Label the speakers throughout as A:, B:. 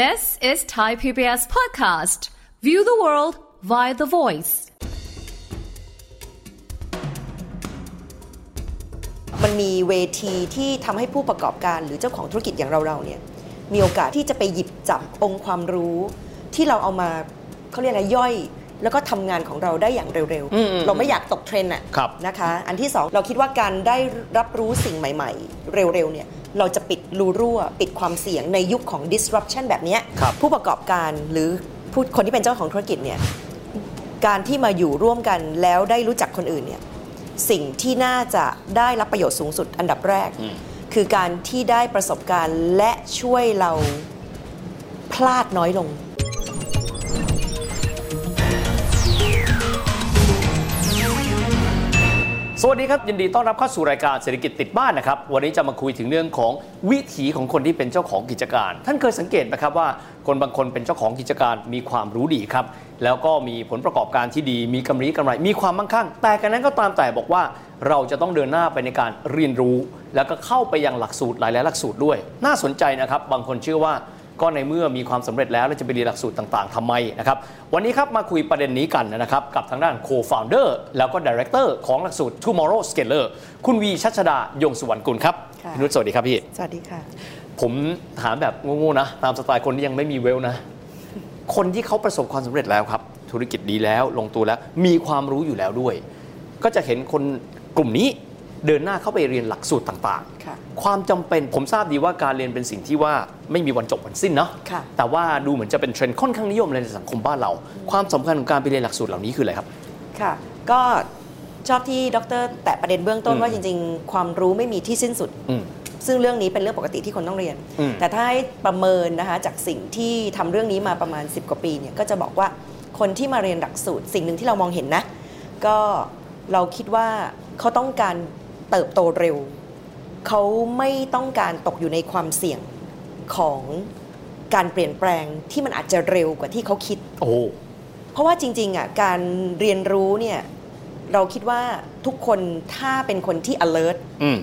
A: This is Thai PBS podcast. View the world via the voice.
B: มันมีเวทีที่ทำให้ผู้ประกอบการหรือเจ้าของธุรกิจอย่างเราๆเนี่ยมีโอกาสที่จะไปหยิบจับองค์ความรู้ ที่เราเอามาเขาเรียกอะไรย่อย แล้วก็ทำงานของเราได้อย่างเร็ว
C: อืมอืม
B: ๆเราไม่อยากตกเทรนด์อะ
C: ครับ
B: นะคะ อันที่สองเราคิดว่าการได้รับรู้สิ่งใหม่ ๆ เร็วๆเนี่ยเราจะปิดรูรั่ว ปิดความเสี่ยงในยุคของ disruption แบบเนี้ย
C: ครับ
B: ผู้ประกอบการหรือผู้คนที่เป็นเจ้าของธุรกิจเนี่ยการที่มาอยู่ร่วมกันแล้วได้รู้จักคนอื่นเนี่ยสิ่งที่น่าจะได้รับประโยชน์สูงสุดอันดับแรก
C: อืม
B: คือการที่ได้ประสบการณ์และช่วยเราพลาดน้อยลง
C: สวัสดีครับ ยินดีต้อนรับเข้าสู่รายการเศรษฐกิจติดบ้านนะครับ วันนี้จะมาคุยถึงเรื่องของวิถีของคนที่เป็นเจ้าของกิจการ ท่านเคยสังเกตไหมครับว่าคนบางคนเป็นเจ้าของกิจการมีความรู้ดีครับ แล้วก็มีผลประกอบการที่ดี มีกำไรกำไร มีความมั่งคั่ง แต่กันนั้นก็ตามแต่บอกว่าเราจะต้องเดินหน้าไปในการเรียนรู้ แล้วก็เข้าไปยังหลักสูตรหลายๆหลักสูตรด้วย น่าสนใจนะครับบางคนเชื่อว่า ก็ในเมื่อมีความสำเร็จแล้วแล้วจะไปเรียนหลักสูตรต่างๆทำไมนะครับวันนี้ครับมาคุยประเด็นนี้กันนะครับกับทางด้าน co-founder แล้วก็ director ของหลักสูตร Tomorrow Scaler คุณวีชัชดายงสุวรรณกุลครับ
B: ค่ะ
C: พี่นุชสวัสดีครับพี่
B: สวัสดีค่ะ
C: ผมถามแบบโง่ๆนะ ตามสไตล์คนที่ยังไม่มีเวลนะ คนที่เขาประสบความสำเร็จแล้วครับ ธุรกิจดีแล้วลงตัวแล้วมีความรู้อยู่แล้วด้วย ก็จะเห็นคนกลุ่มนี้ เดินหน้าเข้าไปเรียนหลักสูตรต่าง
B: ค่ะ
C: ๆความจำเป็นผมทราบดีว่าการเรียนเป็นสิ่งที่ว่าไม่มีวันจบวันสิ้นเนาะ
B: ค่ะ
C: แต่ว่าดูเหมือนจะเป็นเทรนด์ค่อนข้างนิยมเลยในสังคมบ้านเรา ความสำคัญของการไปเรียนหลักสูตรเหล่านี้คืออะไรครับ
B: ค่ะก็ชอบที่ดร แตะประเด็นเบื้องต้น
C: อืม
B: ว่าจริง ๆ ความรู้ไม่มีที่สิ้นสุด
C: อืม
B: ซึ่งเรื่องนี้เป็นเรื่องปกติที่คนต้องเรียน
C: อืม
B: แต่ถ้าให้ประเมินนะคะจากสิ่งที่ทำเรื่องนี้มาประมาณ 10 กว่าปีเนี่ยก็จะบอกว่าคนที่มาเรียนหลักสูตร สิ่งหนึ่งที่เรามองเห็นนะ ก็เราคิดว่าเขาต้องการ เติบโตเร็ว เขาไม่ต้องการตกอยู่ในความเสี่ยงของการเปลี่ยนแปลงที่มันอาจจะเร็วกว่าที่เขาคิด
C: โอ้
B: เพราะว่าจริงๆอะการเรียนรู้เนี่ยเราคิดว่าทุกคนถ้าเป็นคนที่ alert
C: อืม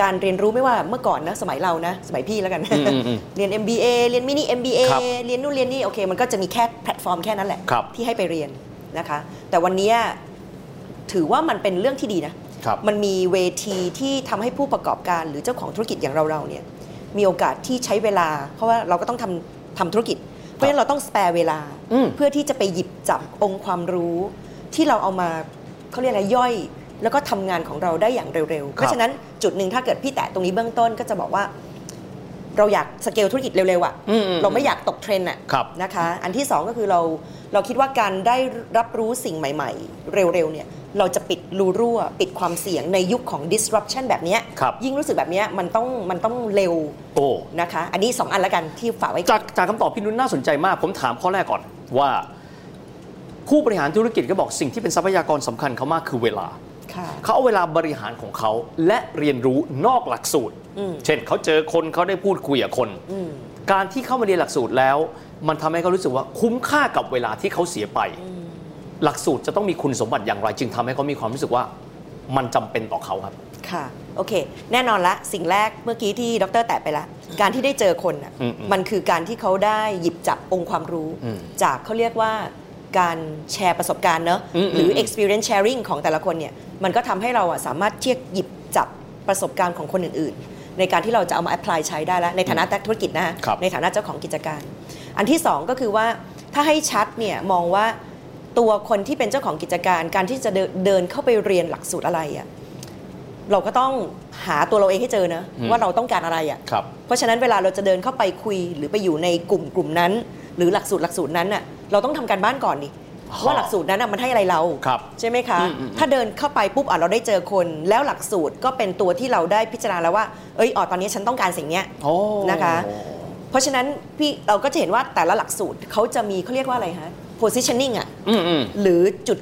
B: การเรียนรู้ไม่ว่าเมื่อก่อนนะสมัยเรานะ สมัยพี่แล้วกัน
C: อืมอืมอืม
B: เรียน MBA เรียนมินิ MBA
C: ครับ
B: เรียนนู่นเรียนนี่โอเค มันก็จะมีแค่แพลตฟอร์มแค่นั้นแหละ
C: ครับ
B: ที่ให้ไปเรียนนะคะ แต่วันนี้ถือว่ามันเป็นเรื่องที่ดีนะ
C: ครับ
B: มันมีเวทีที่ทำให้ผู้ประกอบการหรือเจ้าของธุรกิจอย่างเราๆเนี่ยมีโอกาสที่ใช้เวลา เพราะว่าเราก็ต้องทำทำธุรกิจ เพราะฉะนั้นเราต้องสเปร์เวลา
C: อืม
B: เพื่อที่จะไปหยิบจับองค์ความรู้ที่เราเอามาเขาเรียกอะไรย่อย แล้วก็ทำงานของเราได้อย่างเร็วๆ เพราะฉะนั้นจุดหนึ่งถ้าเกิดพี่แตะตรงนี้เบื้องต้นก็จะบอกว่า เราอยากสเกลธุรกิจเร็วๆอะ
C: อืมอืม
B: เราไม่อยากตกเทรนด์อะ
C: ครับ
B: นะคะ อันที่สองก็คือเราเราคิดว่าการได้รับรู้สิ่งใหม่ ๆ เร็วๆเนี่ย เราจะปิดรูรั่ว ปิดความเสี่ยงในยุคของ disruption แบบเนี้ย
C: ครับ
B: ยิ่งรู้สึกแบบเนี้ยมันต้องมันต้องเร็ว
C: โอ้
B: นะคะ อันนี้สองอันละกันที่ฝากไว้
C: จากจากคำตอบพี่นุ้นน่าสนใจมาก ผมถามข้อแรกก่อนว่า ผู้บริหารธุรกิจก็บอกสิ่งที่เป็นทรัพยากรสำคัญเขามากคือเวลา
B: ค่ะ
C: เขาเอาเวลาบริหารของเขาและเรียนรู้นอกหลักสูตร
B: อืม
C: เช่นเขาเจอคนเขาได้พูดคุยกับคน
B: อืม
C: การที่เข้ามาเรียนหลักสูตรแล้ว มันทำให้เขารู้สึกว่าคุ้มค่ากับเวลาที่เขาเสียไป หลักสูตรจะต้องมีคุณสมบัติอย่างไร จึงทำให้เขามีความรู้สึกว่ามันจำเป็นต่อเขาครับ
B: ค่ะโอเค แน่นอนละสิ่งแรกเมื่อกี้ที่ดรแตะไปละการที่ได้เจอคนอะ
C: อืมอืม
B: มันคือการที่เขาได้หยิบจับองค์ความรู้
C: อืม
B: จากเขาเรียกว่าการแชร์ประสบการณ์เนอะ
C: อืม
B: หรือ
C: อืม
B: experience sharing ของแต่ละคนเนี่ยมันก็ทำให้เราอะสามารถเทียบหยิบจับประสบการณ์ของคนอื่น ๆ ในการที่เราจะเอามา apply ใช้ได้แล้วในฐานะนักธุรกิจนะฮะ
C: ครับ
B: ในฐานะเจ้าของกิจการ อันที่สองก็คือว่าถ้าให้ชัดเนี่ยมองว่า ตัวคนที่เป็นเจ้าของกิจการ การที่จะเดินเดินเข้าไปเรียนหลักสูตรอะไรอะเราก็ต้องหาตัวเราเองให้เจอนะ
C: อืม
B: ว่าเราต้องการอะไรอะ
C: ครับ
B: เพราะฉะนั้นเวลาเราจะเดินเข้าไปคุยหรือไปอยู่ในกลุ่มกลุ่มนั้น หรือหลักสูตรหลักสูตรนั้นน่ะเราต้องทำการบ้านก่อนดิ
C: อ๋อ
B: ว่าหลักสูตรนั้นน่ะมันให้อะไรเรา
C: ครับ
B: ใช่ไหมคะ
C: อืมอืม
B: ถ้าเดินเข้าไปปุ๊บอะเราได้เจอคน แล้วหลักสูตรก็เป็นตัวที่เราได้พิจารณาแล้วว่าเอ้ยอ๋อตอนนี้ฉันต้องการสิ่งเนี้ย
C: โอ้
B: นะคะ เพราะฉะนั้นพี่เราก็จะเห็นว่าแต่ละหลักสูตรเขาจะมีเขาเรียกว่าอะไรฮะ positioning อะ
C: อืมอืม
B: หรือจุด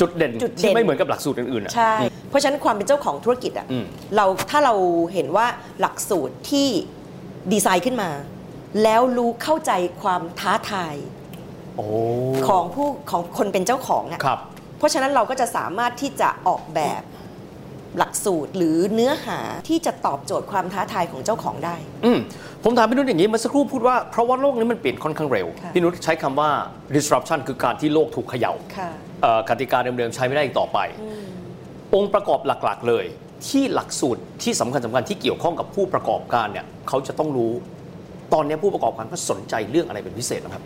C: จุดเด่น
B: จุดเด่น
C: ที่ไม่เหมือนกับหลักสูตรอื่นๆอะ
B: ใช่ เพราะฉะนั้นความเป็นเจ้าของธุรกิจอะ
C: อืม
B: เราถ้าเราเห็นว่าหลักสูตรที่ดีไซน์ขึ้นมา แล้วรู้เข้าใจความท้าทาย
C: โอ้
B: ของผู้ของคนเป็นเจ้าของอะ
C: ครับ
B: เพราะฉะนั้นเราก็จะสามารถที่จะออกแบบ หลักสูตรหรือเนื้อหาที่จะตอบโจทย์ความท้าทายของเจ้าของได้
C: อืมผมถามพี่นุชอย่างนี้เมื่อสักครู่พูดว่าเพราะว่าโลกนี้มันเปลี่ยนค่อนข้างเร็ว
B: ค่ะ
C: พี่นุชใช้คำว่า disruption คือการที่โลกถูกเขย่า
B: ค่ะ
C: เอ่อกติกาเดิมๆใช้ไม่ได้อีกต่อไป องค์ประกอบหลักๆ เลย ที่หลักสูตรที่สำคัญสำคัญที่เกี่ยวข้องกับผู้ประกอบการเนี่ยเขาจะต้องรู้ ตอนนี้ผู้ประกอบการก็สนใจเรื่องอะไรเป็นพิเศษนะครับ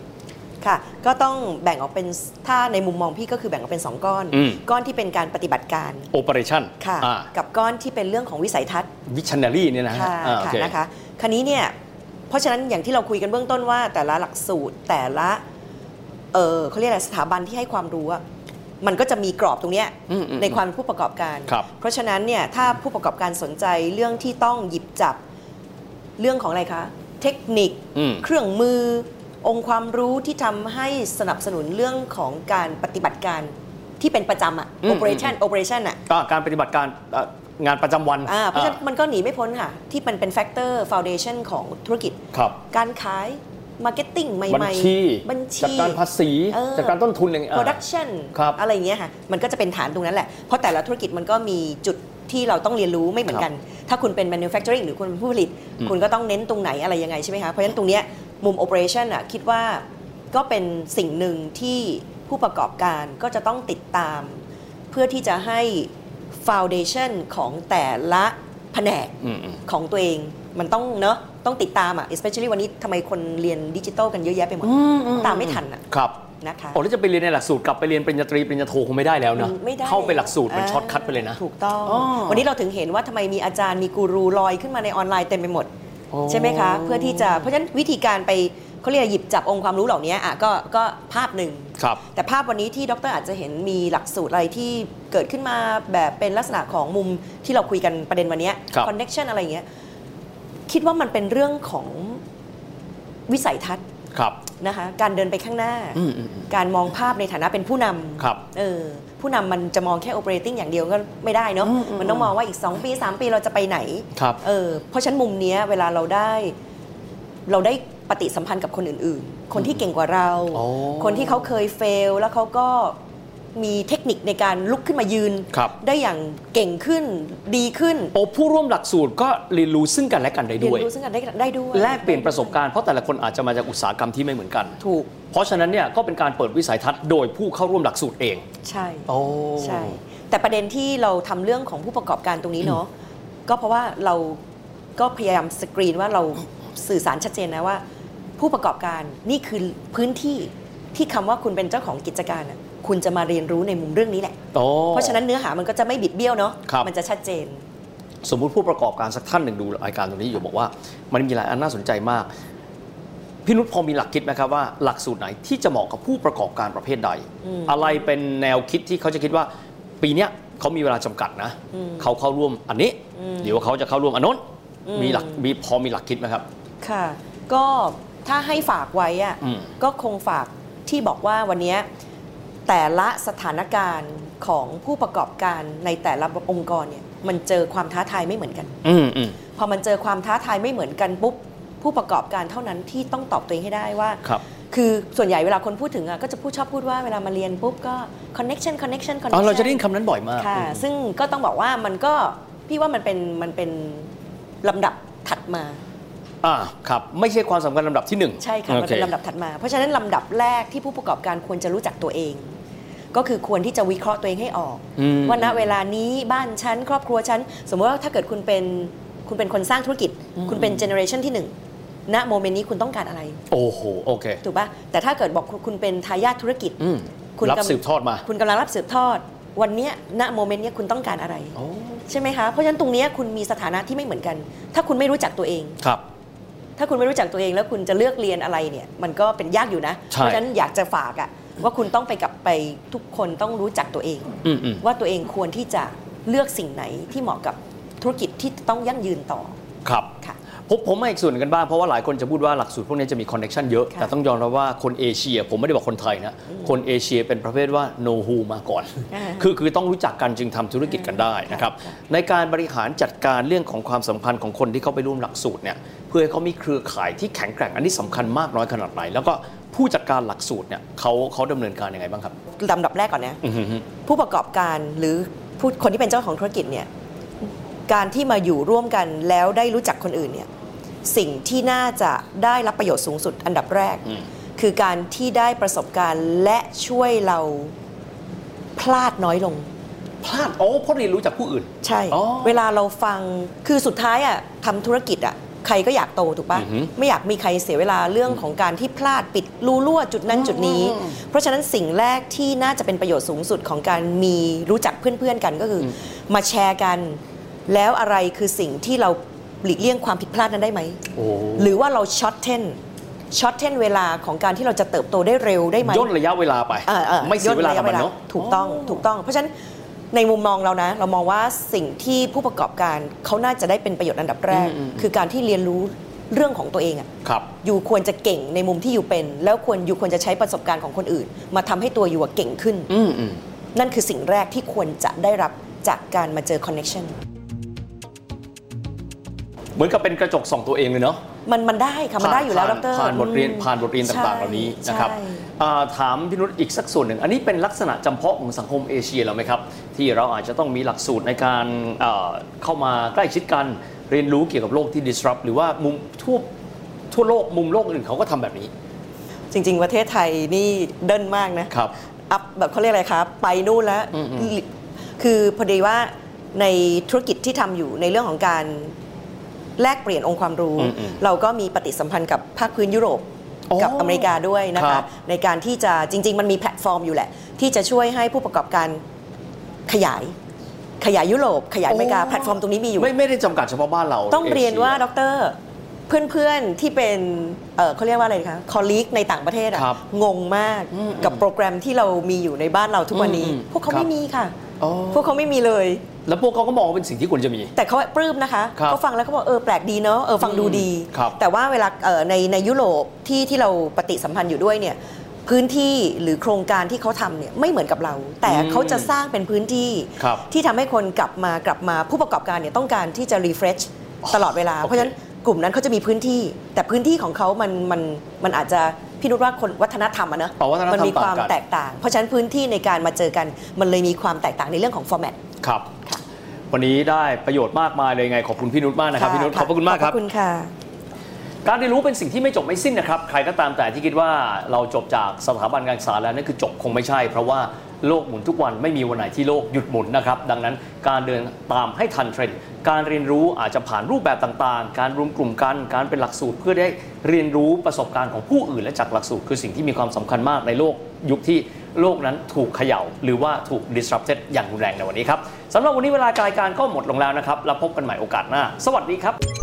B: ค่ะ ก็ต้องแบ่งออกเป็นถ้าในมุมมองพี่ก็คือแบ่งออกเป็น 2 ก้อน
C: อืม
B: ก้อนที่เป็นการปฏิบัติการ
C: operation
B: ค่ะ
C: อ่า
B: กับก้อนที่เป็นเรื่องของวิสัยทัศน์
C: visionary เนี่ยนะฮะ
B: ค่ะ
C: อ่าโอ
B: ค่ะ
C: เค
B: นะคะคันนี้เนี่ยเพราะฉะนั้นอย่างที่เราคุยกันเบื้องต้นว่า แต่ละหลักสูตรแต่ละเออเขาเรียกอะไรสถาบันที่ให้ความรู้อะมันก็จะมีกรอบตรงเนี้ย
C: อืมอืม
B: ในความเป็นผู้ประกอบการ
C: ครับ
B: เพราะฉะนั้นเนี่ยถ้าผู้ประกอบการสนใจเรื่องที่ต้องหยิบจับเรื่องของอะไรคะ เทคนิค
C: อืม
B: เครื่องมือ องค์ความรู้ที่ทำให้สนับสนุนเรื่องของการปฏิบัติการที่เป็นประจำอะ
C: อืม
B: operation operation อะ
C: ก็การปฏิบัติการเอ่องานประจำวัน
B: อ่าเพราะฉะนั้น
C: อ่
B: มันก็หนีไม่พ้นค่ะ ที่มันเป็นแฟกเตอร์ฟ u n เดชันของธุรกิจ
C: ครับ
B: การขาย marketing ใหม่ๆ
C: บัญชี
B: บัญชี
C: จัดการภาษี
B: เออ
C: จัดการต้นทุนอะไรอย่างเงี้ย
B: production
C: ครับ
B: อะไรอย่างเงี้ยค่ะ มันก็จะเป็นฐานตรงนั้นแหละ เพราะแต่ละธุรกิจมันก็มีจุดที่เราต้องเรียนรู้ไม่เหมือนกัน ถ้าคุณเป็น manufacturing หรือคุณเป็นผู้ผลิต
C: อืม
B: คุณก็ต้องเน้นตรงไหนอะไรยังไงใช่ไหมคะ เพราะฉะนั้นตรงเนี้ย มุม operation อะคิดว่าก็เป็นสิ่งหนึ่งที่ผู้ประกอบการก็จะต้องติดตาม เพื่อที่จะให้ foundation ของแต่ละแผนก
C: อืมอืม
B: ของตัวเองมันต้องเนอะต้องติดตามอะ especially วันนี้ทำไมคนเรียนดิจิทัลกันเยอะแยะไปหมดตามไม่ทันอะ
C: ครับ
B: นะคะ
C: โอ้แล้วจะไปเรียนในหลักสูตรกลับไปเรียนปริญญาตรีปริญญาโทคงไม่ได้แล้วนะ
B: ไม่ได้
C: เข้าไปหลักสูตรมัน shortcut ไปเลยนะ
B: ถูกต้อง
C: อ๋อ
B: วันนี้เราถึงเห็นว่าทำไมมีอาจารย์มีกูรูลอยขึ้นมาในออนไลน์เต็มไปหมด
C: โอ้
B: ใช่ไหมคะ เพื่อที่จะเพราะฉะนั้นวิธีการไปเขาเรียกหยิบจับองค์ความรู้เหล่านี้อะก็ก็ภาพหนึ่ง
C: ครับ
B: แต่ภาพวันนี้ที่ดรอาจจะเห็นมีหลักสูตรอะไรที่เกิดขึ้นมาแบบเป็นลักษณะของมุมที่เราคุยกันประเด็นวันเนี้ย
C: ครับ
B: connection อะไรอย่างเงี้ยคิดว่ามันเป็นเรื่องของวิสัยทัศน์
C: ครับ
B: นะคะการเดินไปข้างหน้า
C: อืมอืมอืม
B: การมองภาพในฐานะเป็นผู้นำ
C: ครับ
B: เออ ผู้นำมันจะมองแค่ operating อย่างเดียวก็ไม่ได้เนาะ
C: อืมอืม
B: มันต้องมองว่าอีก 2 ปี 3 ปีเราจะไปไหน
C: ครับ
B: เออเพราะฉะนั้นมุมเนี้ยเวลาเราได้ เราได้ปฏิสัมพันธ์กับคนอื่นๆ คนที่เก่งกว่าเรา
C: อ๋อ
B: คนที่เขาเคยเฟลแล้วเขาก็ มีเทคนิคในการลุกขึ้นมายืน
C: ครับ
B: ได้อย่างเก่งขึ้นดีขึ้น
C: โอ้ผู้ร่วมหลักสูตรก็เรียนรู้ซึ่งกันและกันได้
B: เรีย
C: ด้วย
B: นรู้ซึ่งกันได้ได้ด้วย
C: แลกเปลี่ยนประสบการณ์เพราะแต่ละคนอาจจะมาจากอุตสาหกรรมที่ไม่เหมือนกัน
B: ถูก
C: เพราะฉะนั้นเนี่ยก็เป็นการเปิดวิสัยทัศน์โดยผู้เข้าร่วมหลักสูตรเอง
B: ใช่
C: โอ้
B: ใช่ แต่ประเด็นที่เราทำเรื่องของผู้ประกอบการตรงนี้เนาะก็เพราะว่าเราก็พยายามสกรีนว่าเราสื่อสารชัดเจนนะว่า ผู้ประกอบการนี่คือพื้นที่ที่คำว่าคุณเป็นเจ้าของกิจการน่ะ คุณจะมาเรียนรู้ในมุมเรื่องนี้แหละ
C: โอ้
B: เพราะฉะนั้นเนื้อหามันก็จะไม่บิดเบี้ยวเนาะ
C: ครับ
B: มันจะชัดเจน
C: สมมุติผู้ประกอบการสักท่านหนึ่งดูรายการตรงนี้อยู่บอกว่า มันมีหลายอันน่าสนใจมาก พี่นุชพอมีหลักคิดไหมครับว่าหลักสูตรไหนที่จะเหมาะกับผู้ประกอบการประเภทใด อะไรเป็นแนวคิดที่เขาจะคิดว่า ปีเนี้ยเขามีเวลาจำกัดนะ เขาเข้าร่วมอันนี้ เดี๋ยวเขาจะเข้าร่วมอันโน้นมีหลักมีพอมีหลักคิดไหมครับ
B: ค่ะ ก็ถ้าให้ฝากไว้อะ
C: อืม
B: ก็คงฝากที่บอกว่าวันเนี้ย แต่ละสถานการณ์ของผู้ประกอบการในแต่ละองค์กรเนี่ยมันเจอความท้าทายไม่เหมือนกัน
C: อืมอืม
B: พอมันเจอความท้าทายไม่เหมือนกันปุ๊บผู้ประกอบการเท่านั้นที่ต้องตอบตัวเองให้ได้ว่า
C: ครับ
B: คือส่วนใหญ่เวลาคนพูดถึงอะก็จะพูดชอบพูดว่าเวลามาเรียนปุ๊บก็ connection connection
C: อ๋อ
B: connection
C: เราจะได้ยินคำนั้นบ่อยมาก
B: ค่ะ
C: อืม
B: ซึ่งก็ต้องบอกว่ามันก็พี่ว่ามันเป็นมันเป็นลำดับถัดมา
C: อ่าครับไม่ใช่ความสำคัญลำดับที่หนึ่ง
B: ใช่ค่ะมันเป็นลำดับถัดมา เพราะฉะนั้นลำดับแรกที่ผู้ประกอบการควรจะรู้จักตัวเอง ก็คือควรที่จะวิเคราะห์ตัวเองให้ออก
C: อืม
B: ว่าณเวลานี้บ้านฉันครอบครัวฉันสมมติว่าถ้าเกิดคุณเป็นคุณเป็นคนสร้างธุรกิจ คุณเป็น generation ที่หนึ่งณ moment นี้คุณต้องการอะไร
C: โอ้โหโอเค
B: ถูกปะแต่ถ้าเกิดบอกคุณคุณเป็นทายาทธุรกิจ
C: อืม
B: คุณ
C: รับ
B: กำ
C: สืบทอดมา
B: คุณกำลังรับสืบทอด วันเนี้ยณ moment เนี้ยคุณต้องการอะไร
C: โอ้
B: ใช่ไหมคะเพราะฉะนั้นตรงเนี้ยคุณมีสถานะที่ไม่เหมือนกัน ถ้าคุณไม่รู้จักตัวเอง
C: ครับ
B: ถ้าคุณไม่รู้จักตัวเองแล้วคุณจะเลือกเรียนอะไรเนี่ย มันก็เป็นยากอยู่นะ
C: ใช่
B: เพราะฉะนั้นอยากจะฝากอะว่าคุณต้องไปกับ ไปทุกคนต้องรู้จักตัวเอง
C: อืมอืม
B: ว่าตัวเองควรที่จะเลือกสิ่งไหนที่เหมาะกับธุรกิจที่ต้องยั่งยืนต่อ
C: ครับ
B: ค่ะ
C: ผมผมมาอีกส่วนหนึ่งกันบ้างเพราะว่าหลายคนจะพูดว่าหลักสูตรพวกนี้จะมีคอนเน c t ชันเยอะ
B: ค่ะ
C: แต่ต้องยอมรับว่าคนเอเชีย ผมไม่ได้บอกคนไทยนะ คนเอเชียเป็นประเภทว่า know who มาก่อน
B: อ่า
C: คือคือต้องรู้จักกันจึงทำธุรกิจกันได้นะครับ
B: ค่ะ
C: ในการบริหารจัดการเรื่องของความสัมพันธ์ของคนที่เข้าไปร่วมหลักสูตรเนี่ยเพื่อให้เขามีเครือข่ายที่แข็งแกร่งอันนี้สำคัญมากน้อยขนาดไหน แล้วก็ ผู้จัดการหลักสูตรเนี่ยเขาเขาดำเนินการยังไงบ้างครับ
B: ลำดับแรกก่อนนะ
C: อือฮึฮึ
B: ผู้ประกอบการหรือผู้คนที่เป็นเจ้าของธุรกิจเนี่ยการที่มาอยู่ร่วมกันแล้วได้รู้จักคนอื่นเนี่ยสิ่งที่น่าจะได้รับประโยชน์สูงสุดอันดับแรก
C: อืม
B: คือการที่ได้ประสบการณ์และช่วยเราพลาดน้อยลง
C: พลาดโอ้เพราะเรียนรู้จากผู้อื่น
B: ใช่
C: อ๋อ
B: เวลาเราฟังคือสุดท้ายอะทำธุรกิจอะ ใครก็อยากโตถูกปะ
C: อือฮึ
B: ไม่อยากมีใครเสียเวลาเรื่องของการที่พลาดปิดรูรั่วจุดนั้นจุดนี้ เพราะฉะนั้นสิ่งแรกที่น่าจะเป็นประโยชน์สูงสุดของการมีรู้จักเพื่อนๆกันก็คืออมาแชร์กัน แล้วอะไรคือสิ่งที่เราหลีกเลี่ยงความผิดพลาดนั้นได้ไหม
C: โอ้
B: หรือว่าเรา shorten shorten เวลาของการที่เราจะเติบโตได้เร็วได้ไหม
C: ย่นระยะเวลาไป
B: เออออ
C: ไม่เสียเวลาอ
B: ยู่
C: กับมันเนาะ
B: ถูกต้องถูกต้อง เพราะฉะนั้น ในมุมมองเรานะ เรามองว่าสิ่งที่ผู้ประกอบการเขาน่าจะได้เป็นประโยชน์อันดับแรก
C: อืมอืม
B: คือการที่เรียนรู้เรื่องของตัวเองอะ
C: ครับ
B: you ควรจะเก่งในมุมที่ you เป็น แล้วควร you ควรจะใช้ประสบการณ์ของคนอื่น มาทำให้ตัว you อะเก่งขึ้น
C: อืมอืม
B: นั่นคือสิ่งแรกที่ควรจะได้รับจากการมาเจอคอนเน็ชัน
C: เหมือนกับเป็นกระจกส่องตัวเองเลยเนาะ
B: มันมันได้ค่ะ มันได้อยู่แล้วด
C: ผ่าน
B: ร
C: ผ่านบทเรียน
B: อืม
C: ผ่านบทเรียนต่างๆ
B: ใช่
C: เหล่านี้นะครับ
B: ใช่
C: อ่าถามพี่นุชอีกสักส่วนหนึ่ง อันนี้เป็นลักษณะจำเพาะของสังคมเอเชียเราไหมครับ ที่เราอาจจะต้องมีหลักสูตรในการเอ่อเข้ามาใกล้ชิดกันเรียนรู้เกี่ยวกับโลกที่ disrupt หรือว่ามุมทั่วทั่วโลกมุมโลกอื่นเขาก็ทำแบบนี้
B: จริง ๆ ประเทศไทยนี่เดินมากนะ
C: ครับ
B: อัพแบบเขาเรียกอะไรครับไปนู่นแล้ว
C: อืมอืม
B: คือพอดีว่าในธุรกิจที่ทำอยู่ในเรื่องของการแลกเปลี่ยนองค์ความรู้
C: อืมอืม
B: เราก็มีปฏิสัมพันธ์กับภาคพื้นยุโรป
C: โอ้
B: กับอเมริกาด้วยนะ
C: ครั
B: คะ
C: บ
B: ในการที่จะจริง ๆ มันมีแพลตฟอร์มอยู่แหละ ที่จะช่วยให้ผู้ประกอบการ ขยายขยายยุโรป ขยายอเมริกาแพลตฟอร์มตรงนี้มีอยู่
C: ไม่ไม่ได้จำกัดเฉพาะบ้านเรา
B: ต้องเรียนว่า
C: อ
B: ดรเพื่อนๆที่เป็นเอ่อเขาเรียกว่าอะไรคะ colleague ในต่างประเทศอะ
C: ครับ
B: งงมาก
C: อืม
B: กับโปรแกรมที่เรามีอยู่ในบ้านเราทุกวันนี้
C: อืม
B: พวกเขา
C: ครับ
B: ไม่มีค่ะ
C: อ๋อ
B: พวกเขาไม่มีเลย
C: แล้วพวกเขาก็มองว่าเป็นสิ่งที่ควรจะมี
B: แต่เขาปลื้มนะคะ
C: ครับ
B: เขาฟังแล้วเขาบอกเออแปลกดีเนาะเออฟังดูดี
C: ครับ
B: แต่ว่าเวลาเอ่อในในยุโรปที่ที่เราปฏิสัมพันธ์อยู่ด้วยเนี่ย พื้นที่หรือโครงการที่เขาทำเนี่ยไม่เหมือนกับเรา แต่
C: อืม
B: เขาจะสร้างเป็นพื้นที่
C: ครับ
B: ที่ทำให้คนกลับมากลับมาผู้ประกอบการเนี่ยต้องการที่จะ refreshตลอดเวลา
C: โอเค
B: เพราะฉะนั้นกลุ่มนั้นเขาจะมีพื้นที่ แต่พื้นที่ของเขามันมันมันอาจจะพี่นุชว่าคนวัฒนธรรมอะเนอะ
C: อ๋อวัฒนธรรม
B: มันมีความ
C: ต่างกัน
B: แตกต่าง เพราะฉะนั้นพื้นที่ในการมาเจอกันมันเลยมีความแตกต่างในเรื่องของฟอร์แมต
C: ครับ
B: ค่ะ
C: วันนี้ได้ประโยชน์มากมายเลยไงขอบคุณพี่นุชมากนะครับพี่นุชขอบพระคุณมากครับ
B: ขอบคุณค่ะ
C: การเรียนรู้เป็นสิ่งที่ไม่จบไม่สิ้นนะครับ ใครก็ตามแต่ที่คิดว่าเราจบจากสถาบันการศึกษาแล้วนั่นคือจบคงไม่ใช่ เพราะว่าโลกหมุนทุกวันไม่มีวันไหนที่โลกหยุดหมุนนะครับ ดังนั้นการเดินตามให้ทันเทรนด์การเรียนรู้อาจจะผ่านรูปแบบต่างๆ การรวมกลุ่มกัน การเป็นหลักสูตรเพื่อได้เรียนรู้ประสบการณ์ของผู้อื่นและจากหลักสูตร คือสิ่งที่มีความสำคัญมากในโลกยุคที่โลกนั้นถูกเขย่า หรือว่าถูก disrupted อย่างรุนแรงในวันนี้ครับสำหรับวันนี้เวลารายการก็หมดลงแล้วนะครับแล้วพบกันใหม่โอกาสหน้า สวัสดีครับ